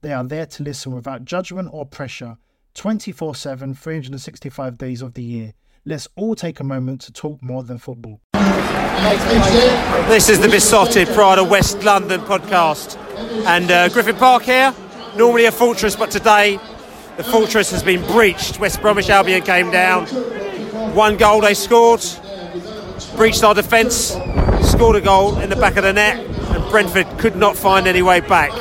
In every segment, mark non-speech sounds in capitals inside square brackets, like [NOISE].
They are there to listen without judgment or pressure 24 7, 365 days of the year. Let's all take a moment to talk more than football. This is the Beesotted Pride of West London podcast. And uh, Griffin Park here, normally a fortress, but today the fortress has been breached. West Bromwich Albion came down. One goal they scored, breached our defence, scored a goal in the back of the net, and Brentford could not find any way back.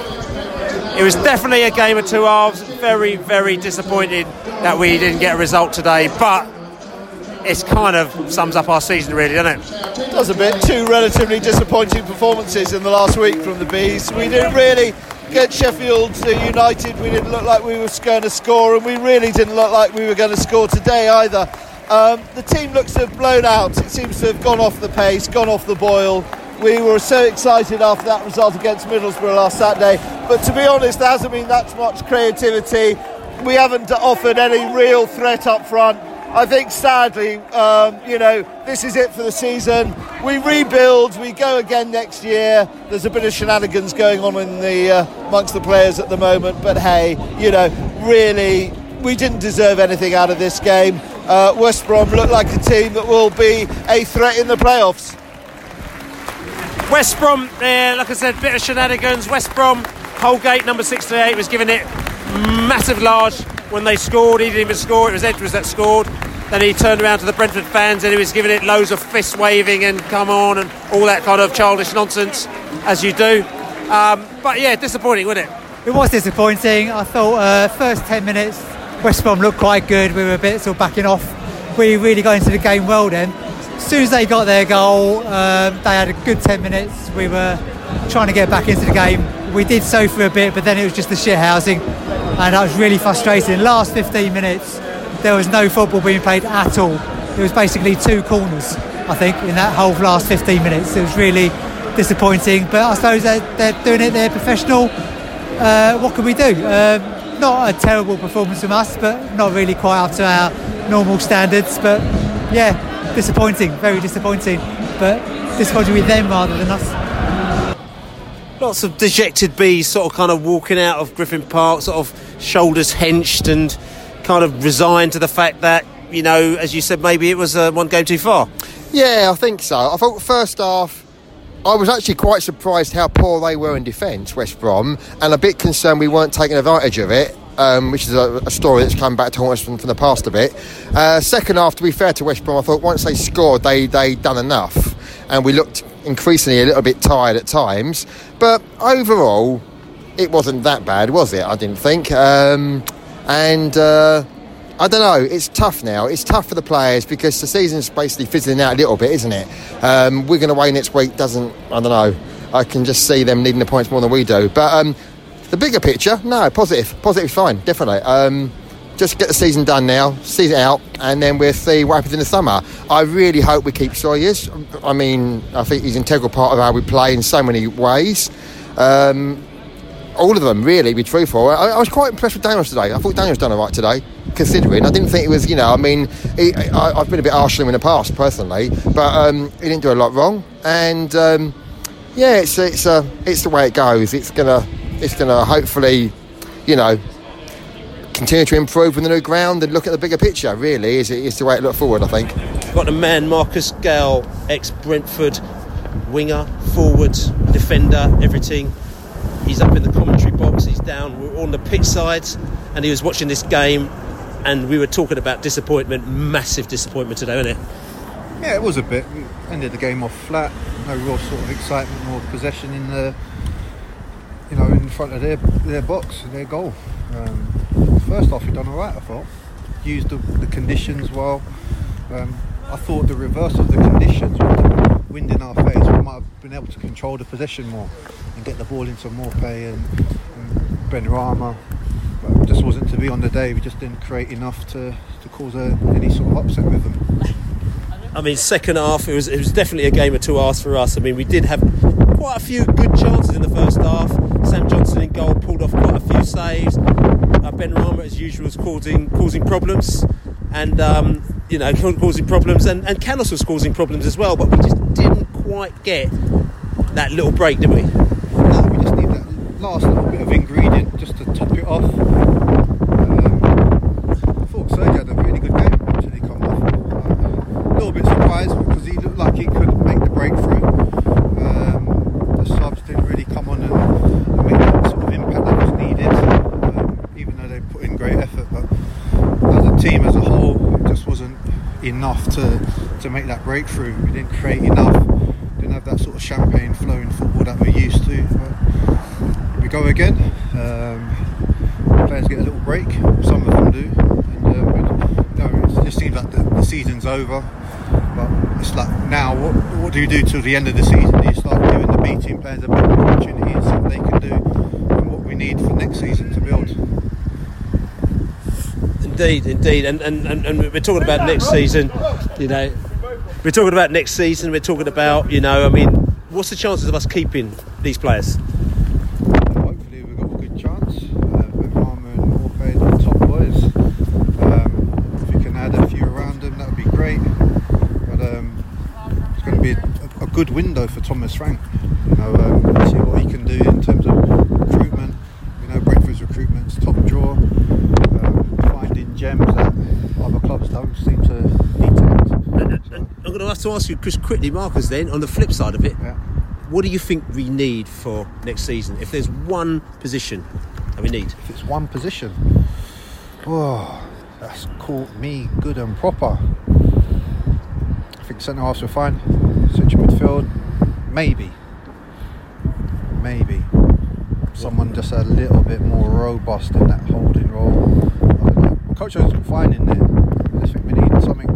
It was definitely a game of two halves. Very, very disappointed that we didn't get a result today, but it's kind of sums up our season, really, doesn't it? It does a bit. Two relatively disappointing performances in the last week from the Bees. We didn't really get Sheffield United. We didn't look like we were going to score, and we really didn't look like we were going to score today either. Um, the team looks to have blown out. It seems to have gone off the pace, gone off the boil. We were so excited after that result against Middlesbrough last Saturday, but to be honest, there hasn't been that much creativity. We haven't offered any real threat up front. I think sadly, um, you know, this is it for the season. We rebuild, we go again next year. There's a bit of shenanigans going on in the uh, amongst the players at the moment, but hey, you know, really, we didn't deserve anything out of this game. Uh, West Brom look like a team that will be a threat in the playoffs. West Brom, uh, like I said, bit of shenanigans. West Brom, Holgate, number 68, was giving it massive large when they scored. He didn't even score, it was Edwards that scored. Then he turned around to the Brentford fans and he was giving it loads of fist waving and come on and all that kind of childish nonsense, as you do. Um, but yeah, disappointing, wasn't it? It was disappointing. I thought uh, first 10 minutes, West Brom looked quite good. We were a bit sort of backing off. We really got into the game well then. As soon as they got their goal, um, they had a good 10 minutes. We were trying to get back into the game. We did so for a bit, but then it was just the shit housing, and that was really frustrating. Last 15 minutes, there was no football being played at all. It was basically two corners, I think, in that whole last 15 minutes. It was really disappointing, but I suppose they're, they're doing it, they're professional. Uh, what can we do? Um, not a terrible performance from us, but not really quite up to our normal standards. But yeah, disappointing, very disappointing. But disappointing with them rather than us. Lots of dejected bees sort of kind of walking out of Griffin Park, sort of shoulders henched and kind of resigned to the fact that, you know, as you said, maybe it was uh, one game too far. Yeah, I think so. I thought first half, I was actually quite surprised how poor they were in defence, West Brom, and a bit concerned we weren't taking advantage of it. Um, which is a, a, story that's come back to haunt us from, from the past a bit. Uh, second half, to be fair to West Brom, I thought once they scored, they they done enough, and we looked increasingly a little bit tired at times. But overall, it wasn't that bad, was it? I didn't think. Um, and uh, I don't know. It's tough now. It's tough for the players because the season's basically fizzling out a little bit, isn't it? Um, we're going to away next week. Doesn't I don't know. I can just see them needing the points more than we do. But um, the bigger picture, no, positive. Positive, fine, definitely. Um, just get the season done now, season out, and then we'll see what happens in the summer. I really hope we keep Sawyers. I mean, I think he's an integral part of how we play in so many ways. Um, all of them, really, be truthful. I, I was quite impressed with Daniels today. I thought Daniels done all right today, considering. I didn't think it was, you know, I mean, he, I, have been a bit harsh on him in the past, personally, but um, he didn't do a lot wrong. And um, yeah, it's it's uh, it's the way it goes. It's gonna it's gonna hopefully, you know, continue to improve with the new ground and look at the bigger picture. Really, is is the way to look forward. I think. Got the man Marcus Gayle, ex Brentford winger, forward, defender, everything. He's up in the commentary box. He's down. We're on the pitch side, and he was watching this game. And we were talking about disappointment, massive disappointment today, wasn't it? Yeah, it was a bit. We ended the game off flat. No real sort of excitement or possession in the, you know, in front of their their box, their goal. Um, first off, we done all right. I thought used the, the conditions well. Um, I thought the reverse of the conditions, with the wind in our face, we might have been able to control the possession more and get the ball into Maupay and, and Benrahma. But it just wasn't to be on the day. We just didn't create enough to, to cause a, any sort of upset with them. I mean, second half, it was it was definitely a game of two halves for us. I mean, we did have quite a few good chances in the first half. Sam Johnstone in goal pulled off quite a few saves. Uh, Benrahma, as usual, was causing causing problems, and um, you know, [LAUGHS] causing problems, and and Canos was causing problems as well. But we just didn't quite get that little break, did we? No, we just need that last little bit of ingredient just to top it off. Um, I thought Sergio had a really good game until he come off. Uh, a little bit surprised because he looked like he could make the breakthrough. Um, the subs didn't really come on and, and make that sort of impact that was needed, um, even though they put in great effort. But as a team as a whole, it just wasn't enough to, to make that breakthrough. We didn't create enough, didn't have that sort of champagne flowing football that we're used to. But we go again. Um, players get a little break, some of them do. And um, it, you know, it just seems like the, the season's over. But it's like now, what, what do you do till the end of the season? Do you start giving the B team players a bit more opportunity and see what they can do and what we need for next season to build? Indeed, indeed, and, and, and, and we're talking about next season. You know, we're talking about next season. We're talking about you know, I mean, what's the chances of us keeping these players? Hopefully, we've got a good chance. Uh, top boys. Um, if we can add a few around them, that would be great. But um, it's going to be a, a good window for Thomas Frank. You know, um, see what he can do in terms of recruitment. You know Brentford's recruitment's top draw. Gems that other clubs don't seem to need to. [LAUGHS] I'm going to have to ask you, Chris, quickly, Marcus. Then, on the flip side of it, Yeah. what do you think we need for next season? If there's one position that we need, If it's one position, oh, that's caught me good and proper. I think centre halves were fine. Central midfield, maybe, maybe someone just a little bit more robust in that holding. Is fine in there. I just think we need something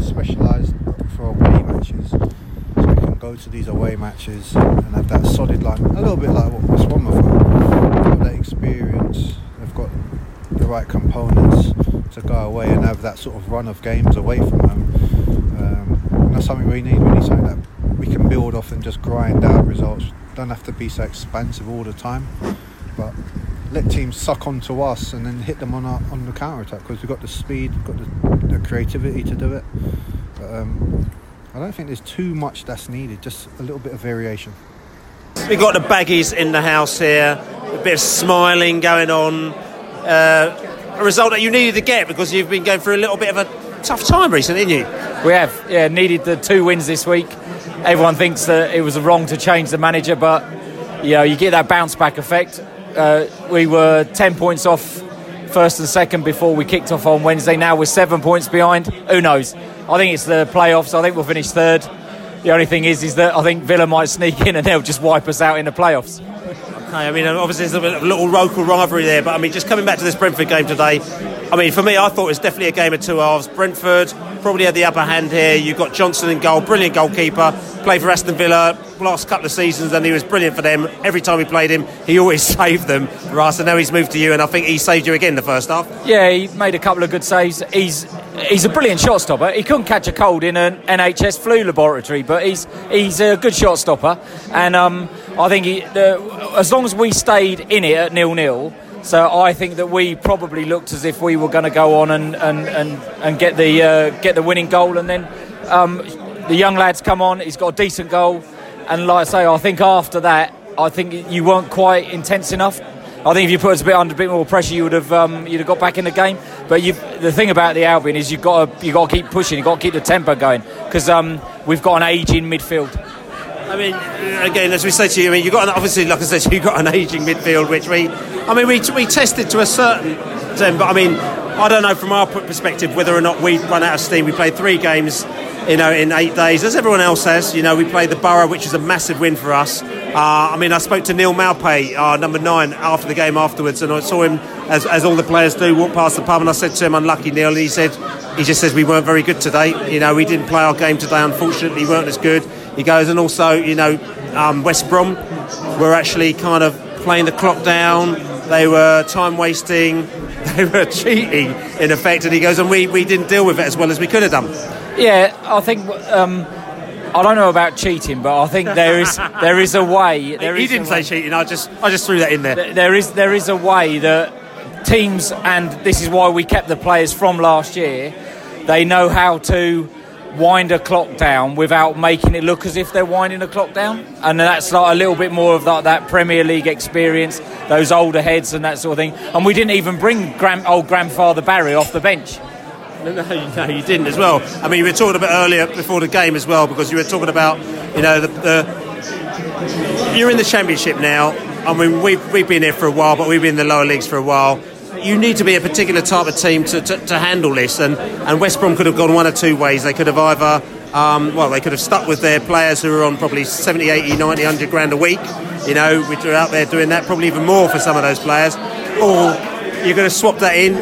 specialised for away matches. So we can go to these away matches and have that solid line. A little bit like what Brom have got. They've got that experience. They've got the right components to go away and have that sort of run of games away from home. Um, that's something we need. We need something that we can build off and just grind out results. Don't have to be so expansive all the time, but let teams suck onto us and then hit them on our, on the counter attack because we've got the speed, we've got the, the creativity to do it. But um, I don't think there's too much that's needed. Just a little bit of variation. We've got the baggies in the house here. A bit of smiling going on. Uh, a result that you needed to get because you've been going through a little bit of a tough time recently, haven't you? We have, yeah, needed the two wins this week. Everyone thinks that it was wrong to change the manager, but you know, you get that bounce back effect. Uh, we were 10 points off first and second before we kicked off on Wednesday. Now we're seven points behind. Who knows? I think it's the playoffs. I think we'll finish third. The only thing is, is that I think Villa might sneak in and they'll just wipe us out in the playoffs. Okay, I mean, obviously there's a little local rivalry there, but I mean, just coming back to this Brentford game today, I mean, for me, I thought it was definitely a game of two halves. Brentford probably had the upper hand here. You've got Johnson in goal, brilliant goalkeeper, played for Aston Villa last couple of seasons, and he was brilliant for them. Every time we played him, he always [LAUGHS] saved them for us, and now he's moved to you, and I think he saved you again the first half. Yeah, he made a couple of good saves. He's he's a brilliant shot stopper. He couldn't catch a cold in an NHS flu laboratory, but he's he's a good shot stopper. And um, I think he, the, as long as we stayed in it at nil nil, so I think that we probably looked as if we were going to go on and and, and, and get the uh, get the winning goal, and then um, the young lads come on. He's got a decent goal, and like I say, I think after that, I think you weren't quite intense enough. I think if you put us a bit under a bit more pressure, you would have um, you'd have got back in the game. But the thing about the Albion is you've got to you got to keep pushing. You've got to keep the tempo going because um, we've got an ageing midfield. I mean, again, as we said to you, I mean, you've got an, obviously, like I said, [LAUGHS] you've got an ageing midfield, which we, I mean, we, we tested to a certain but I mean, I don't know from our perspective whether or not we run out of steam. We played three games, you know, in eight days, as everyone else has. You know, we played the Borough, which is a massive win for us. Uh, I mean, I spoke to Neal Maupay, uh, number nine, after the game afterwards, and I saw him, as, as all the players do, walk past the pub, and I said to him, "Unlucky, Neal." And he said, he just says we weren't very good today. You know, we didn't play our game today. Unfortunately, we weren't as good. He goes, and also, you know, um, West Brom were actually kind of playing the clock down. They were time wasting. [LAUGHS] They were cheating in effect. And he goes, and we, we didn't deal with it as well as we could have done. Yeah, I think. Um, I don't know about cheating, but I think there is [LAUGHS] there is a way. There he didn't a say way- cheating. I just I just threw that in there. Th- there is there is a way that teams, and this is why we kept the players from last year. They know how to wind a clock down without making it look as if they're winding a clock down, and that's like a little bit more of that, that Premier League experience, those older heads and that sort of thing. And we didn't even bring grand, old grandfather Barry off the bench. No, no, [LAUGHS] no, you didn't as well. I mean, you were talking about earlier before the game as well because you were talking about, you know, the, the you're in the championship now. I mean, we've, we've been here for a while, but we've been in the lower leagues for a while. You need to be a particular type of team to, to, to handle this, and, and West Brom could have gone one or two ways. They could have either, um, well, they could have stuck with their players who are on probably 70, 80, 90, 100 grand a week, you know, which are out there doing that, probably even more for some of those players, or you could have swapped that in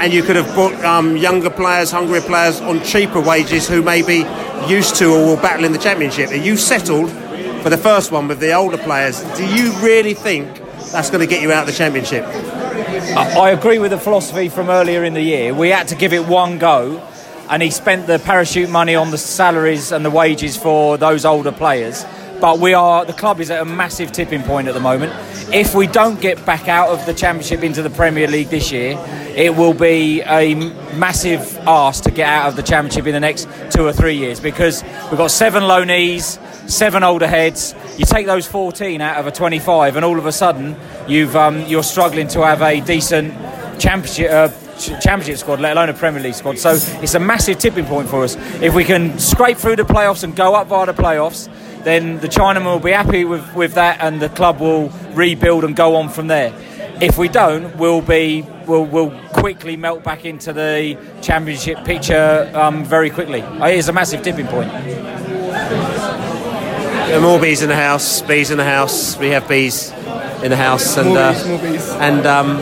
and you could have bought um, younger players, hungrier players on cheaper wages who may be used to or will battle in the championship. Are you settled for the first one with the older players? Do you really think that's going to get you out of the championship? I agree with the philosophy from earlier in the year. We had to give it one go, and he spent the parachute money on the salaries and the wages for those older players. But we are the club is at a massive tipping point at the moment. If we don't get back out of the championship into the Premier League this year, it will be a massive ask to get out of the championship in the next two or three years because we've got seven loanees, seven older heads. You take those 14 out of a 25, and all of a sudden you've um, you're struggling to have a decent championship. Uh, Championship squad, let alone a Premier League squad. So it's a massive tipping point for us. If we can scrape through the playoffs and go up via the playoffs, then the Chinaman will be happy with, with that, and the club will rebuild and go on from there. If we don't, we'll be we'll, we'll quickly melt back into the championship picture um, very quickly. It is a massive tipping point. There are more bees in the house. Bees in the house. We have bees in the house, and More uh, bees, more bees. and um,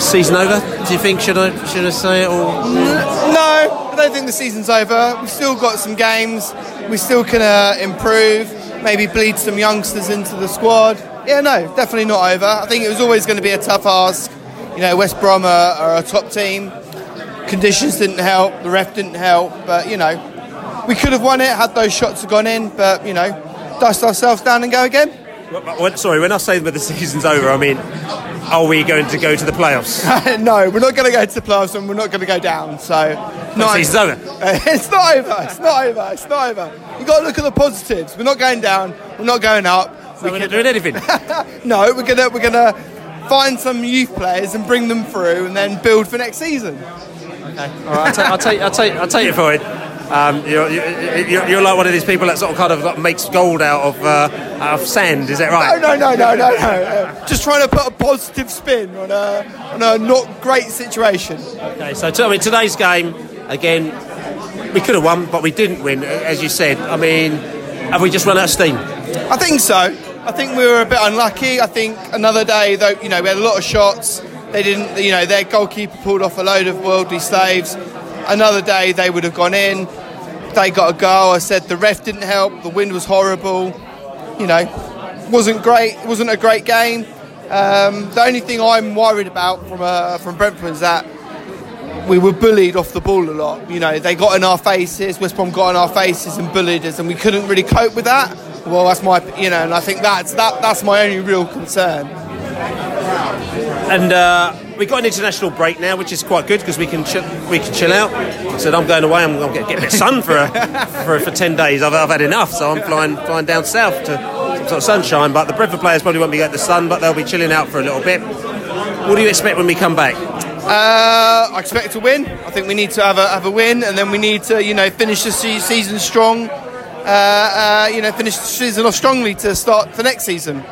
season over. Do you think? Should I should I say it or? No, I don't think the season's over. We've still got some games. We still can uh, improve. Maybe bleed some youngsters into the squad. Yeah, no, definitely not over. I think it was always going to be a tough ask. You know, West Brom are, are a top team. Conditions didn't help. The ref didn't help. But you know, we could have won it had those shots have gone in. But you know, dust ourselves down and go again. When- sorry, when I say that the season's over, I mean, are we going to go to the playoffs? [LAUGHS] no, we're not going to go to the playoffs and we're not going to go down. So, The season's over. [LAUGHS] it's not over. It's not over. It's not over. You've got to look at the positives. We're not going down. We're not going up. So we're not doing anything. [LAUGHS] no, we're gonna we're gonna find some youth players and bring them through, and then build for next season. Okay. All right, I'll, take, I'll, take, I'll, take, I'll take it for it. Um, you're, you're, you're like one of these people that sort of kind of like makes gold out of uh, out of sand. Is that right? No, no, no, no, no, no. Just trying to put a positive spin on a on a not great situation. Okay, so t- I mean, today's game again, we could have won, but we didn't win, as you said. I mean, have we just run out of steam? I think so. I think we were a bit unlucky. I think another day, though, you know, we had a lot of shots. They didn't, you know, their goalkeeper pulled off a load of worldly saves. Another day, they would have gone in. They got a goal. I said the ref didn't help. The wind was horrible. You know, wasn't great. It wasn't a great game. Um, the only thing I'm worried about from uh, from Brentford is that we were bullied off the ball a lot. You know, they got in our faces. West Brom got in our faces and bullied us, and we couldn't really cope with that. Well, that's my, you know, and I think that's that. That's my only real concern. And uh, we got an international break now, which is quite good because we can chill, we can chill out. I said I'm going away. I'm going to get, get a bit of sun for, a, [LAUGHS] for for ten days. I've, I've had enough, so I'm flying flying down south to, sort of sunshine, but the Brentford players probably won't be getting the sun, but they'll be chilling out for a little bit. What do you expect when we come back? Uh, I expect to win. I think we need to have a have a win, and then we need to, you know, finish the se- season strong. Uh, uh, you know, finish the season off strongly to start the next season.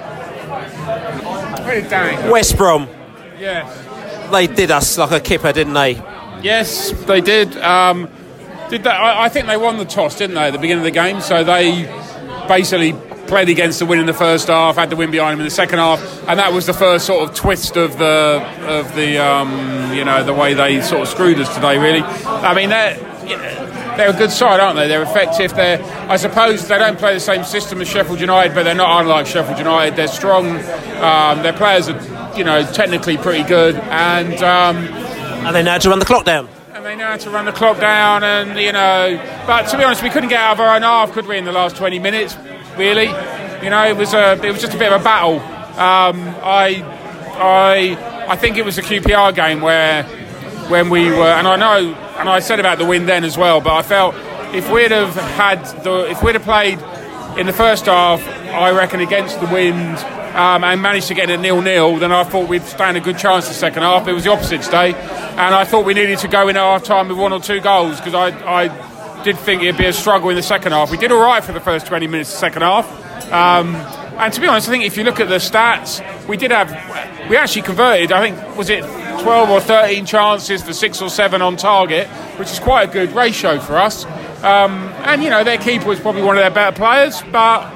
West Brom, Yes. They did us like a kipper, didn't they? Yes, they did. Um, did they, I, I think they won the toss, didn't they, at the beginning of the game? So they basically played against the win in the first half, had the win behind them in the second half, and that was the first sort of twist of the of the um, you know the way they sort of screwed us today. Really, I mean they're. They're a good side, aren't they? They're effective. They're, I suppose, they don't play the same system as Sheffield United, but they're not unlike Sheffield United. They're strong. Um, their players are, you know, technically pretty good, and um, and they know how to run the clock down. And they know how to run the clock down, and you know. But to be honest, we couldn't get out of our own half, could we, in the last 20 minutes? Really, you know, it was a, it was just a bit of a battle. Um, I, I, I think it was a QPR game where, when we were, and I know, and I said about the win then as well, but I felt if we'd have had the, if we'd have played in the first half, I reckon against the wind. Um, and managed to get a nil-nil, then I thought we'd stand a good chance the second half. It was the opposite today, and I thought we needed to go in half time with one or two goals because I, I did think it'd be a struggle in the second half. We did all right for the first 20 minutes of the second half. Um, and to be honest, I think if you look at the stats, we did have, we actually converted, I think, was it 12 or 13 chances for six or seven on target, which is quite a good ratio for us. Um, and, you know, their keeper was probably one of their better players, but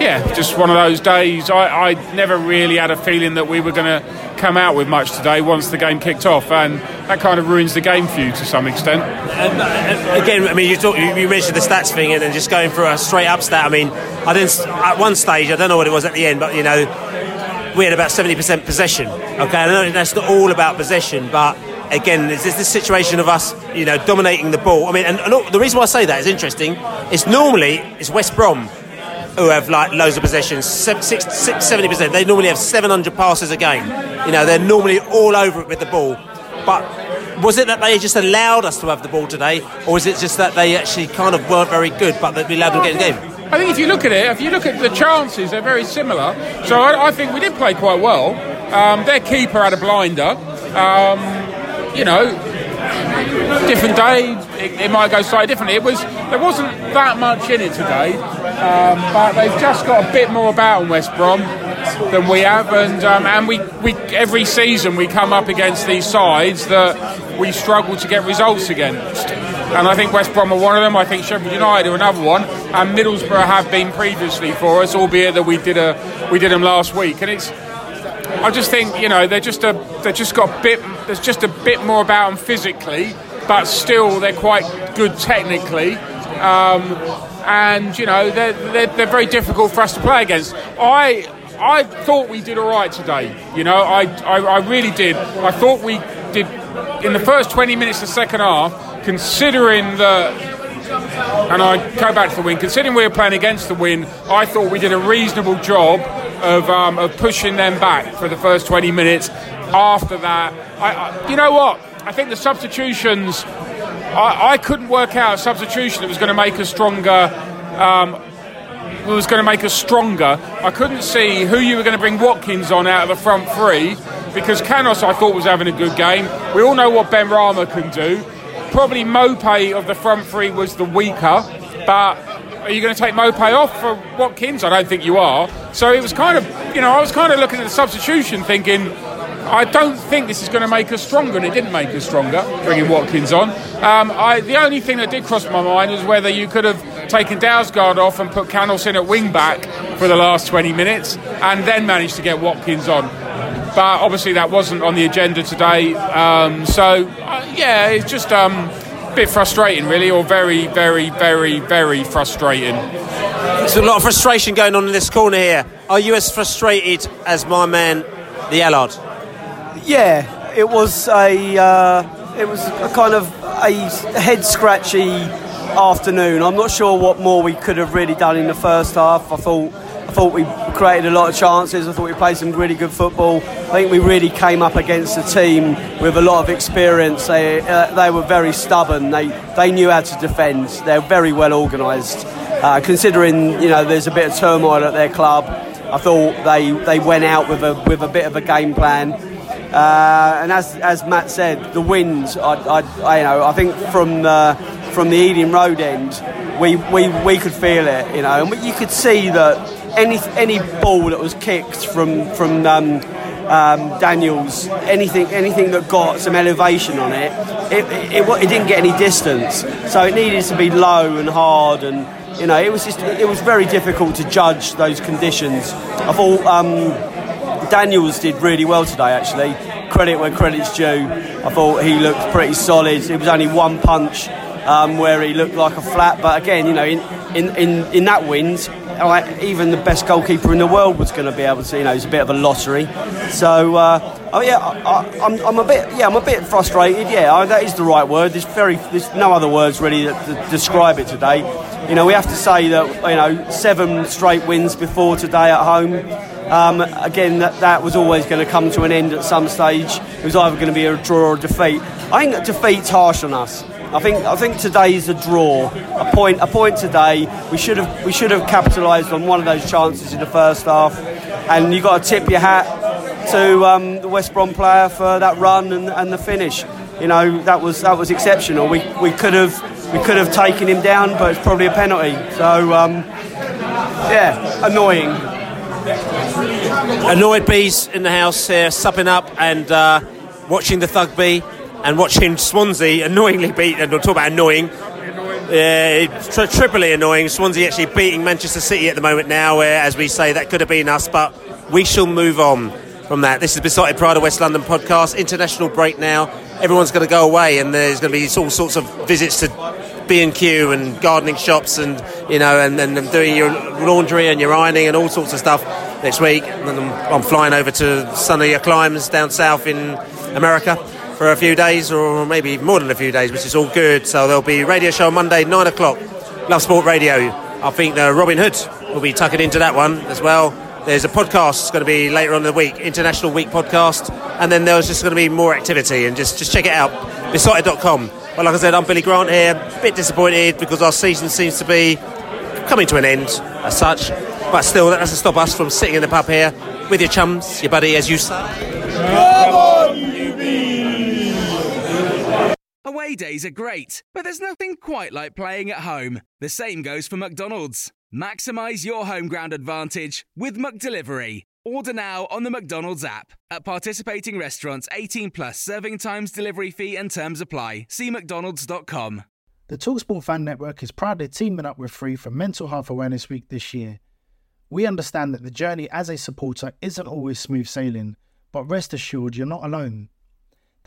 yeah, just one of those days. I, I never really had a feeling that we were going to come out with much today once the game kicked off, and that kind of ruins the game for you to some extent. And, uh, again, I mean, you, talk, you mentioned the stats thing, and then just going through a straight up stat. I mean, I didn't at one stage. I don't know what it was at the end, but you know, we had about seventy percent possession. Okay, I know that's not all about possession, but again, it's this situation of us, you know, dominating the ball. I mean, and, and the reason why I say that is interesting. It's normally it's West Brom who have like loads of possessions, seven- six, 70%. They normally have 700 passes a game. You know, they're normally all over it with the ball. But was it that they just allowed us to have the ball today, or was it just that they actually kind of weren't very good, but that we allowed them to get the game? I think if you look at it, if you look at the chances, they're very similar. So I, I think we did play quite well. Um, their keeper had a blinder. Um, you know, different day, it, it might go slightly differently. It was there wasn't that much in it today, um, but they've just got a bit more about in West Brom than we have, and um, and we, we every season we come up against these sides that we struggle to get results against. And I think West Brom are one of them. I think Sheffield United are another one, and Middlesbrough have been previously for us, albeit that we did a we did them last week. And it's I just think you know they're just a they're just got a bit there's just a bit more about them physically, but still they're quite good technically. Um, and you know they're, they're, they're very difficult for us to play against. I I thought we did all right today. You know I, I, I really did. I thought we did in the first 20 minutes of the second half, considering that and I go back to the win. Considering we were playing against the win, I thought we did a reasonable job of, um, of pushing them back for the first 20 minutes. After that, I, I, you know what? I think the substitutions, I, I couldn't work out a substitution that was going to make us stronger. Um, was going to make us stronger. I couldn't see who you were going to bring Watkins on out of the front three because Canos I thought was having a good game. We all know what Benrahma can do. Probably Maupay of the front three was the weaker, but are you going to take Maupay off for Watkins? I don't think you are. So it was kind of, you know, I was kind of looking at the substitution thinking, I don't think this is going to make us stronger, and it didn't make us stronger, bringing Watkins on. Um, I, the only thing that did cross my mind was whether you could have taken Dalsgaard off and put Canos in at wing back for the last 20 minutes, and then managed to get Watkins on. But obviously that wasn't on the agenda today. Um, so uh, yeah, it's just um, bit frustrating, really, or very, very, very, very frustrating. There's a lot of frustration going on in this corner here. Are you as frustrated as my man, the Allard? Yeah, it was a uh, it was a kind of a head scratchy afternoon. I'm not sure what more we could have really done in the first half. I thought I thought we created a lot of chances. I thought we played some really good football. I think we really came up against a team with a lot of experience. They uh, they were very stubborn. They they knew how to defend. They're very well organised. Uh, considering you know there's a bit of turmoil at their club, I thought they they went out with a with a bit of a game plan. Uh, and as as Matt said, the winds. I, I, I you know I think from the, from the Ealing Road end, we, we we could feel it. You know, and you could see that any any ball that was kicked from from um, um, Daniels, anything anything that got some elevation on it, it, it, it, it didn't get any distance. So it needed to be low and hard and you know, it was just it was very difficult to judge those conditions. I thought um, Daniels did really well today. Actually, credit where credit's due. I thought he looked pretty solid. It was only one punch um, where he looked like a flat, but again, you know, in in, in, in that wind, like, even the best goalkeeper in the world was going to be able to. You know, it's a bit of a lottery. So, uh, oh yeah, I, am a bit yeah, I'm a bit frustrated. Yeah, I, that is the right word. There's very there's no other words really that, that describe it today. You know, we have to say that you know seven straight wins before today at home. Um, again, that, that was always going to come to an end at some stage. It was either going to be a draw or a defeat. I think that defeat's harsh on us. I think I think today is a draw, a point a point today. We should have we should have capitalised on one of those chances in the first half, and you got to tip your hat to um, the West Brom player for that run and, and the finish. You know that was that was exceptional. We we could have we could have taken him down, but it's probably a penalty. So um, yeah, annoying. Annoyed bees in the house here, supping up and uh, watching the Thugby and watching Swansea annoyingly beat, and we'll talk about annoying, tri- triply annoying. Swansea actually beating Manchester City at the moment now, where, as we say, that could have been us, but we shall move on from that. This is Beesotted Pride of West London podcast. International break now. Everyone's going to go away, and there's going to be all sorts of visits to B and Q and gardening shops, and you know, and then doing your laundry and your ironing and all sorts of stuff next week. And I'm flying over to sunnier climes down south in America for a few days, or maybe more than a few days, which is all good. So there'll be radio show Monday, nine o'clock, Love Sport Radio. I think uh, Robin Hood will be tucking into that one as well. There's a podcast it's going to be later on in the week, International Week podcast, and then there's just going to be more activity. And just just check it out, beesotted.com. But like I said, I'm Billy Grant here. A bit disappointed because our season seems to be coming to an end as such. But still, that doesn't stop us from sitting in the pub here with your chums, your buddy, as you say. Days are great, but there's nothing quite like playing at home. The same goes for McDonald's. Maximise your home ground advantage with McDelivery. Order now on the McDonald's app. At participating restaurants, 18 plus serving times, delivery fee, and terms apply. See McDonald's.com. The Talksport Fan Network is proudly teaming up with Free for Mental Health Awareness Week this year. We understand that the journey as a supporter isn't always smooth sailing, but rest assured you're not alone.